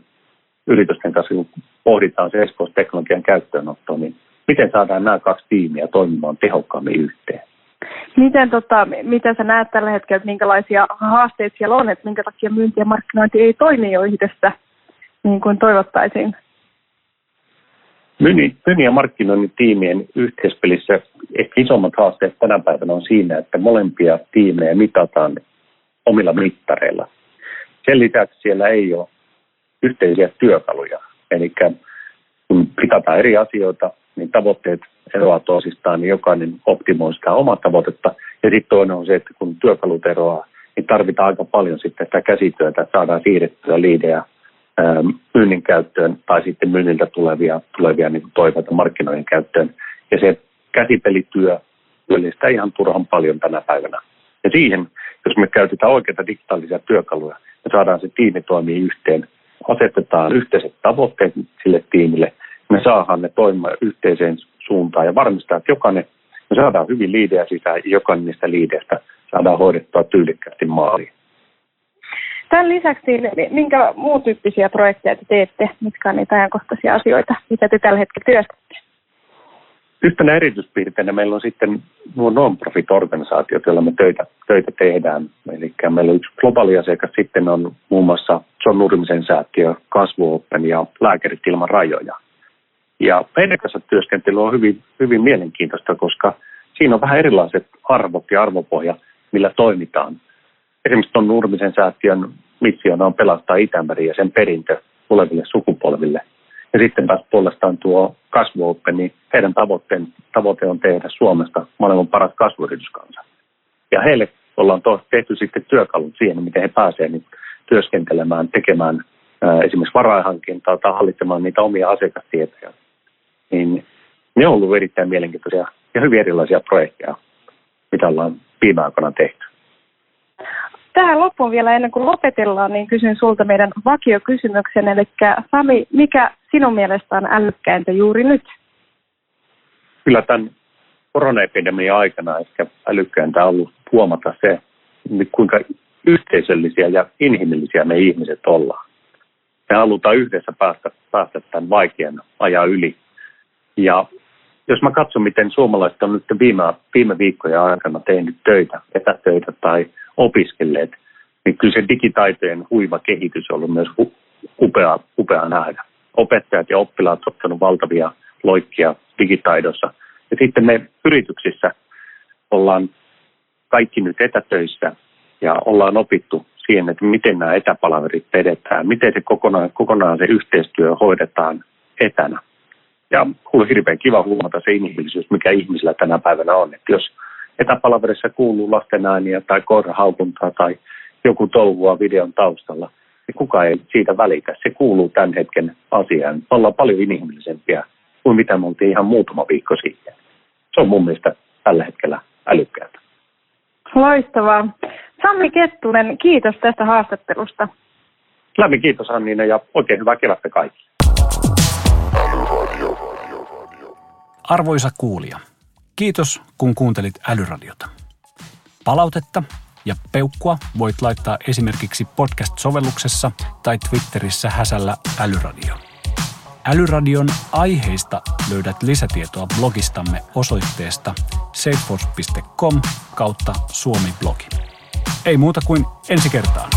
yritysten kanssa, kun pohditaan se Espoossa-teknologian käyttöönottoa, niin miten saadaan nämä kaksi tiimiä toimimaan tehokkaammin yhteen? Miten, tota, mitä sä näet tällä hetkellä, että minkälaisia haasteita siellä on, että minkä takia myynti ja markkinointi ei toimi jo yhdessä niin kuin toivottaisiin? Myynnin, ja markkinoinnin tiimien yhteispelissä ehkä isommat haasteet tänä päivänä on siinä, että molempia tiimejä mitataan omilla mittareilla. Sen lisäksi siellä ei ole yhteisiä työkaluja. Eli kun mitataan eri asioita, niin tavoitteet eroaa toisistaan, niin jokainen optimoi sitä omaa tavoitetta. Ja sitten toinen on se, että kun työkalut eroaa, niin tarvitaan aika paljon sitten sitä käsityötä, että saadaan siirrettyä liidejä myynnin käyttöön tai sitten myynniltä tulevia, tulevia niin toiveita markkinoiden käyttöön. Ja se käsipelityö työllistää ihan turhan paljon tänä päivänä. Ja siihen, jos me käytetään oikeita digitaalisia työkaluja, me saadaan se tiimi toimii yhteen, asetetaan yhteiset tavoitteet sille tiimille, me saadaan ne toimimaan yhteiseen suuntaan ja varmistaa, että jokainen, me saadaan hyvin liidejä sisään ja jokainen niistä liideistä saadaan hoidettua tyylikkäästi maaliin. Tämän lisäksi, minkä muun tyyppisiä projekteja te teette, mitkä on niitä ajankohtaisia asioita, mitä te tällä hetkellä työstätte? Yhtenä erityispiirteinä meillä on sitten nuo non-profit-organisaatiot, joilla me töitä, töitä tehdään. Eli meillä on yksi globaali asiakas, sitten on muun muassa John Nurmisen säätiö, Kasvu Open ja Lääkärit ilman rajoja. Ja meidän kanssa työskentely on hyvin, hyvin mielenkiintoista, koska siinä on vähän erilaiset arvot ja arvopohja, millä toimitaan. Esimerkiksi tuon Nurmisen säätiön missiona on pelastaa Itämeri ja sen perintö tuleville sukupolville. Ja sitten taas puolestaan tuo Kasvu niin heidän tavoitteen, tavoite on tehdä Suomesta maailman paras kasvuyrityskansa. Ja heille ollaan tehty sitten työkalut siihen, miten he pääsevät niin työskentelemään, tekemään esimerkiksi varainhankintaa tai hallitsemaan niitä omia asiakastietoja niin ne on ollut erittäin mielenkiintoisia ja hyvin erilaisia projekteja, mitä ollaan viime aikoina tehty. Tähän loppuun vielä ennen kuin lopetellaan, niin kysyn sulta meidän vakiokysymyksen. Eli Sami, mikä sinun mielestä on älykkäintä juuri nyt? Kyllä tämän koronaepidemian aikana ehkä älykkäintä on ollut huomata se, kuinka yhteisöllisiä ja inhimillisiä me ihmiset ollaan. Me halutaan yhdessä päästä, päästä tämän vaikean ajan yli ja jos mä katson, miten suomalaiset on nyt viime, viime viikkojen aikana tehnyt töitä, etätöitä tai opiskelleet, niin kyllä se digitaitojen huiva kehitys on ollut myös upea, upea nähdä. Opettajat ja oppilaat ovat ottanut valtavia loikkia digitaidossa. Ja sitten me yrityksissä ollaan kaikki nyt etätöissä ja ollaan opittu siihen, että miten nämä etäpalaverit vedetään, miten se kokonaan, kokonaan se yhteistyö hoidetaan etänä. Ja on hirveän kiva huomata se inhimillisyys, mikä ihmisillä tänä päivänä on. Että jos etäpalaverissa kuuluu lasten ääniä tai koirahaukuntaa tai joku touhua videon taustalla, niin kukaan ei siitä välitä. Se kuuluu tämän hetken asiaan. Ollaan paljon inhimillisempiä kuin mitä me oltiin ihan muutama viikko sitten. Se on mun mielestä tällä hetkellä älykkäältä. Loistavaa. Sami Kettunen, kiitos tästä haastattelusta. Lämmin kiitos Anniina ja oikein hyvää kevättä kaikille. Arvoisa kuulija, kiitos kun kuuntelit Älyradiota. Palautetta ja peukkua voit laittaa esimerkiksi podcast-sovelluksessa tai Twitterissä häsällä Älyradio. Älyradion aiheista löydät lisätietoa blogistamme osoitteesta safeforce.com kautta suomi-blogi. Ei muuta kuin ensi kertaan.